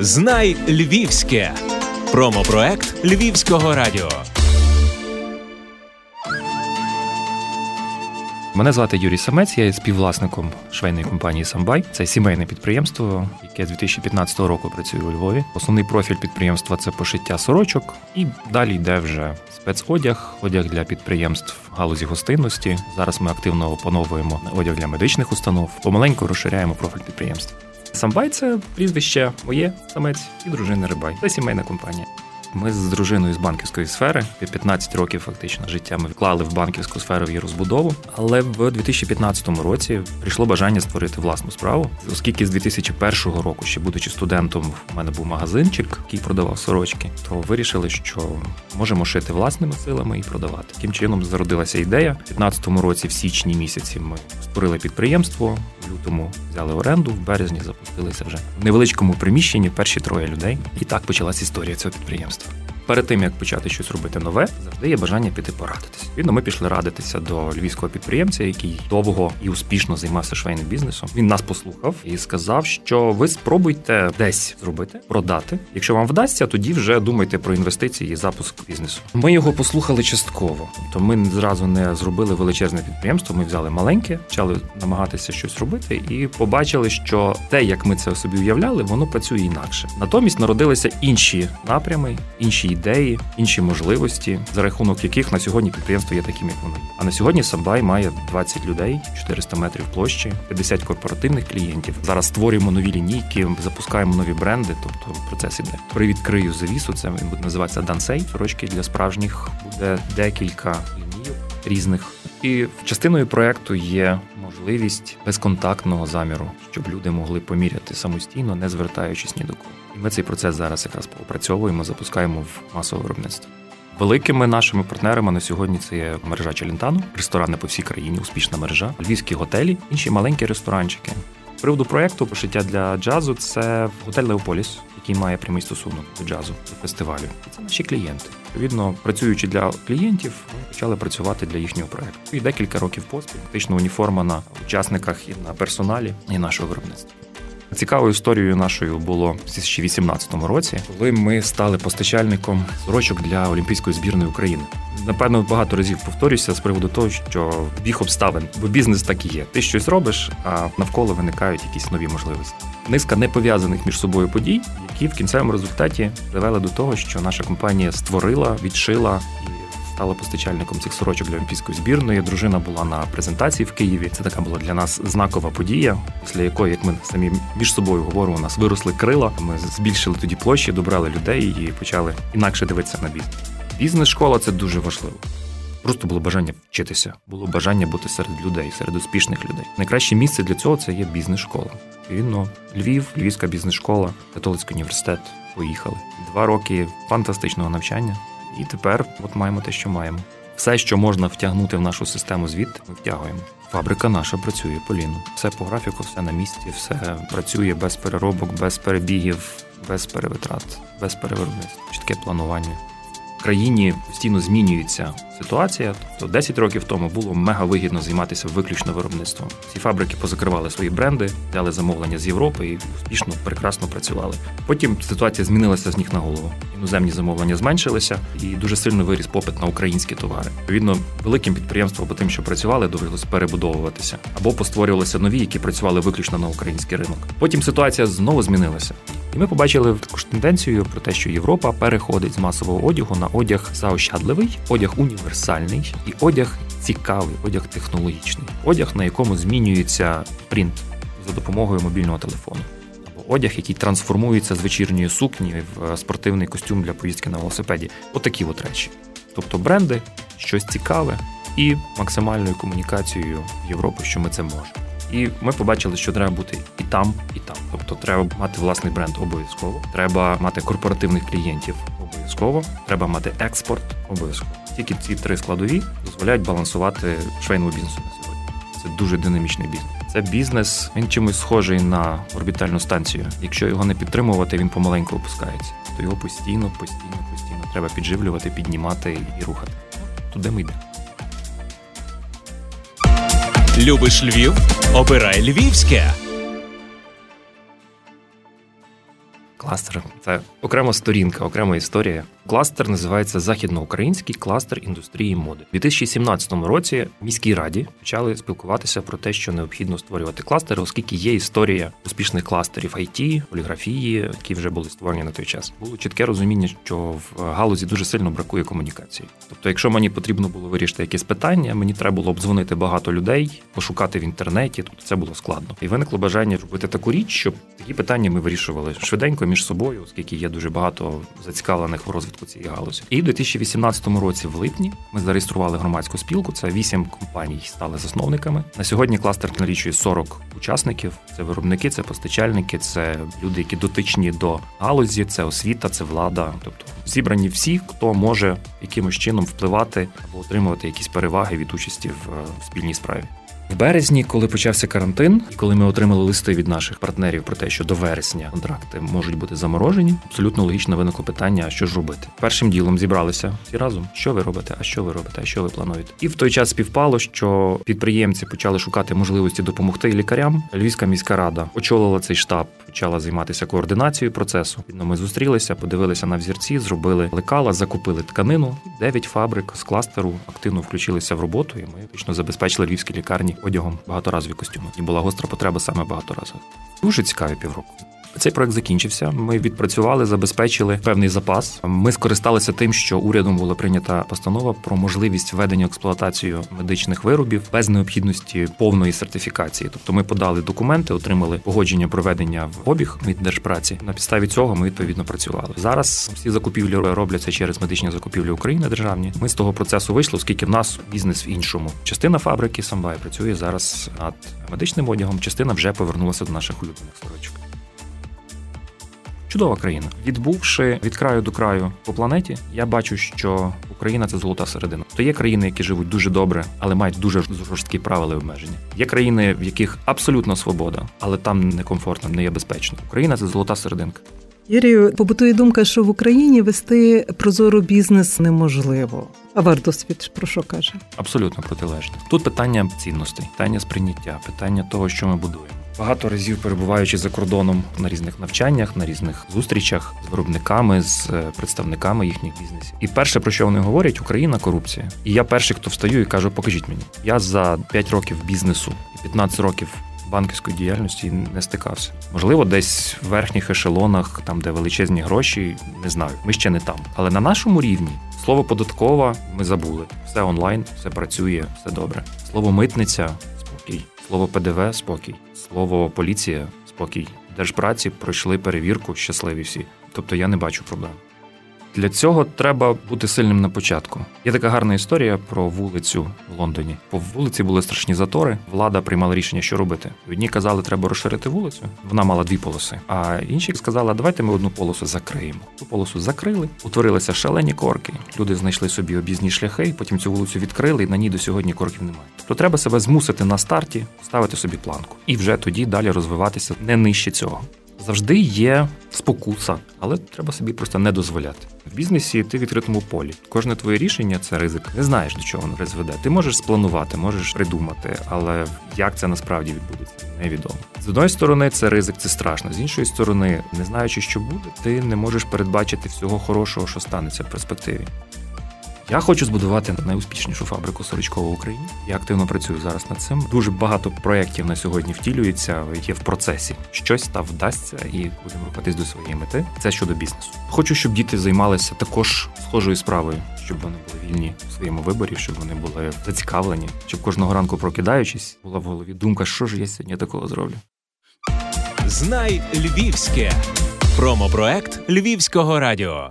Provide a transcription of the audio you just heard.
Знай Львівське. Промопроект Львівського радіо. Мене звати Юрій Самець, я є співвласником швейної компанії Самбай. Це сімейне підприємство, яке з 2015 року працює у Львові. Основний профіль підприємства це пошиття сорочок, і далі йде вже спецодяг, одяг для підприємств галузі гостинності. Зараз ми активно опановуємо одяг для медичних установ. Помаленьку розширяємо профіль підприємства. Самбай це прізвище моє самець і дружини Рибай. Це сімейна компанія. Ми з дружиною з банківської сфери 15 років фактично життя ми вклали в банківську сферу її розбудову. Але в 2015 році прийшло бажання створити власну справу, оскільки з 2001 року, ще будучи студентом, у мене був магазинчик, який продавав сорочки, то вирішили, що можемо шити власними силами і продавати. Таким чином зародилася ідея. У 2015 році, в січні місяці, ми створили підприємство. Лютому взяли оренду, в березні запустилися вже в невеличкому приміщенні перші троє людей. І так почалась історія цього підприємства перед тим як почати щось робити нове, завжди є бажання піти порадитись. Відно, ми пішли радитися до львівського підприємця, який довго і успішно займався швейним бізнесом. Він нас послухав і сказав, що ви спробуйте десь зробити, продати. Якщо вам вдасться, тоді вже думайте про інвестиції і запуск бізнесу. Ми його послухали частково, тобто ми зразу не зробили величезне підприємство. Ми взяли маленьке, почали намагатися щось робити, і побачили, що те, як ми це собі уявляли, воно працює інакше. Натомість народилися інші напрями, інші ідеї, інші можливості, за рахунок яких на сьогодні підприємство є таким, як воно. А на сьогодні Самбай має 20 людей, 400 метрів площі, 50 корпоративних клієнтів. Зараз створюємо нові лінійки, запускаємо нові бренди. Тобто процес іде. Привідкрию завісу. Це буде називатися Дансей. Сорочки для справжніх буде декілька лінійок різних. І частиною проекту є можливість безконтактного заміру, щоб люди могли поміряти самостійно, не звертаючись ні до кого. І ми цей процес зараз якраз опрацьовуємо, запускаємо в масове виробництво. Великими нашими партнерами на сьогодні це є мережа Челентану, ресторани по всій країні, успішна мережа, львівські готелі, інші маленькі ресторанчики. Приводу проекту пошиття для джазу це готель Леополіс, який має прямий стосунок до джазу, до фестивалю. Це наші клієнти. Відповідно, працюючи для клієнтів, ми почали працювати для їхнього проекту. І декілька років поспіль фактично уніформа на учасниках і на персоналі і нашого виробництва. Цікавою історією нашою було в 2018 році, коли ми стали постачальником сорочок для Олімпійської збірної України. Напевно, багато разів повторюся з приводу того, що біг обставин, бо бізнес так і є. Ти щось робиш, а навколо виникають якісь нові можливості. Низка не пов'язаних між собою подій, які в кінцевому результаті привели до того, що наша компанія створила, відшила і стала постачальником цих сорочок для олімпійської збірної. Дружина була на презентації в Києві. Це така була для нас знакова подія, після якої, як ми самі між собою говоримо, у нас виросли крила. Ми збільшили тоді площі, добрали людей і почали інакше дивитися на бізнес. Бізнес-школа це дуже важливо. Просто було бажання вчитися, було бажання бути серед людей, серед успішних людей. Найкраще місце для цього це є бізнес-школа. Відповідно, Львів, Львівська бізнес-школа, католицький університет. Поїхали. Два роки фантастичного навчання. І тепер от маємо те, що маємо. Все, що можна втягнути в нашу систему звідти, ми втягуємо. Фабрика наша працює Поліно. Все по графіку, все на місці, все працює без переробок, без перебігів, без перевитрат, без перевиробництва. Чітке планування країні постійно змінюється ситуація. Тобто 10 років тому було мега вигідно займатися виключно виробництвом. Ці фабрики позакривали свої бренди, взяли замовлення з Європи і успішно, прекрасно працювали. Потім ситуація змінилася з ніг на голову. Іноземні замовлення зменшилися, і дуже сильно виріс попит на українські товари. Відповідно, великим підприємствам або тим, що працювали, довелося перебудовуватися або постворювалися нові, які працювали виключно на український ринок. Потім ситуація знову змінилася. І ми побачили також тенденцію про те, що Європа переходить з масового одягу на одяг заощадливий, одяг універсальний і одяг цікавий, одяг технологічний, одяг, на якому змінюється принт за допомогою мобільного телефону. Одяг, який трансформується з вечірньої сукні в спортивний костюм для поїздки на велосипеді. Отакі от речі. Тобто бренди, щось цікаве і максимальною комунікацією Європи, що ми це можемо. І ми побачили, що треба бути і там, і там. Тобто, треба мати власний бренд обов'язково. Треба мати корпоративних клієнтів обов'язково. Треба мати експорт обов'язково. Тільки ці три складові дозволяють балансувати швейному бізнесу на сьогодні. Це дуже динамічний бізнес. Це бізнес, він чимось схожий на орбітальну станцію. Якщо його не підтримувати, він помаленьку опускається. То його постійно, постійно, постійно треба підживлювати, піднімати і рухати. Туди ми йдемо. Любиш Львів? Обирай Львівське. Кластер це окрема сторінка, окрема історія. Кластер називається Західноукраїнський кластер індустрії моди. У 2017 році в міській раді почали спілкуватися про те, що необхідно створювати кластери, оскільки є історія успішних кластерів IT, поліграфії, які вже були створені на той час. Було чітке розуміння, що в галузі дуже сильно бракує комунікації. Тобто, якщо мені потрібно було вирішити якесь питання, мені треба було обдзвонити багато людей, пошукати в інтернеті. Тобто це було складно. І виникло бажання робити таку річ, щоб такі питання ми вирішували швиденько між собою, оскільки є дуже багато зацікавлених в розвитку цієї галузі. І в 2018 році, в липні, ми зареєстрували громадську спілку. Це вісім компаній стали засновниками. На сьогодні кластер налічує 40 учасників. Це виробники, це постачальники, це люди, які дотичні до галузі, це освіта, це влада. Тобто зібрані всі, хто може якимось чином впливати або отримувати якісь переваги від участі в, в спільній справі. В березні, коли почався карантин, і коли ми отримали листи від наших партнерів про те, що до вересня контракти можуть бути заморожені, абсолютно логічно виникло питання, що ж робити. Першим ділом зібралися всі разом, що ви робите, а що ви робите, а що ви плануєте. І в той час співпало, що підприємці почали шукати можливості допомогти лікарям. Львівська міська рада очолила цей штаб, почала займатися координацією процесу. Ми зустрілися, подивилися на взірці, зробили лекала, закупили тканину. Дев'ять фабрик з кластеру активно включилися в роботу, і ми точно забезпечили львівські лікарні одягом багаторазові костюми. І була гостра потреба саме багаторазові. Дуже цікаві півроку. Цей проект закінчився. Ми відпрацювали, забезпечили певний запас. Ми скористалися тим, що урядом була прийнята постанова про можливість введення експлуатацію медичних виробів без необхідності повної сертифікації. Тобто, ми подали документи, отримали погодження проведення в обіг від держпраці. На підставі цього ми відповідно працювали. Зараз всі закупівлі робляться через медичні закупівлі України державні. Ми з того процесу вийшли, оскільки в нас бізнес в іншому. Частина фабрики Самбай працює зараз над медичним одягом. Частина вже повернулася до наших улюблених сорочок. Чудова країна. Відбувши від краю до краю по планеті, я бачу, що Україна це золота середина. То є країни, які живуть дуже добре, але мають дуже жорсткі правила і обмеження. Є країни, в яких абсолютна свобода, але там некомфортно, не є безпечно. Україна це золота серединка. Юрію, побутує думка, що в Україні вести прозоро бізнес неможливо. А ваш досвід про що каже? Абсолютно протилежне. Тут питання цінностей, питання сприйняття, питання того, що ми будуємо. Багато разів перебуваючи за кордоном на різних навчаннях, на різних зустрічах з виробниками, з е, представниками їхніх бізнесів. І перше, про що вони говорять, Україна корупція. І я перший, хто встаю і кажу, покажіть мені. Я за 5 років бізнесу і 15 років банківської діяльності не стикався. Можливо, десь в верхніх ешелонах, там де величезні гроші, не знаю. Ми ще не там. Але на нашому рівні слово податкова ми забули. Все онлайн, все працює, все добре. Слово митниця спокій. Слово ПДВ спокій, слово поліція спокій. Держпраці пройшли перевірку щасливі всі. Тобто я не бачу проблем. Для цього треба бути сильним на початку. Є така гарна історія про вулицю в Лондоні. По вулиці були страшні затори. Влада приймала рішення, що робити. Одні казали, треба розширити вулицю. Вона мала дві полоси. А інші сказали, давайте ми одну полосу закриємо. Ту полосу закрили, утворилися шалені корки. Люди знайшли собі об'їзні шляхи, потім цю вулицю відкрили, і на ній до сьогодні корків немає. Тобто треба себе змусити на старті, ставити собі планку, і вже тоді далі розвиватися не нижче цього. Завжди є спокуса, але треба собі просто не дозволяти. В бізнесі ти в відкритому полі. Кожне твоє рішення це ризик. Не знаєш, до чого воно призведе. Ти можеш спланувати, можеш придумати, але як це насправді відбудеться, невідомо. З одної сторони, це ризик, це страшно. З іншої сторони, не знаючи, що буде, ти не можеш передбачити всього хорошого, що станеться в перспективі. Я хочу збудувати найуспішнішу фабрику сорочкову в Україні. Я активно працюю зараз над цим. Дуже багато проєктів на сьогодні втілюється, є в процесі. Щось та вдасться, і будемо рухатись до своєї мети. Це щодо бізнесу. Хочу, щоб діти займалися також схожою справою, щоб вони були вільні у своєму виборі, щоб вони були зацікавлені, щоб кожного ранку прокидаючись, була в голові думка, що ж я сьогодні такого зроблю. Знай Львівське промопроект Львівського радіо.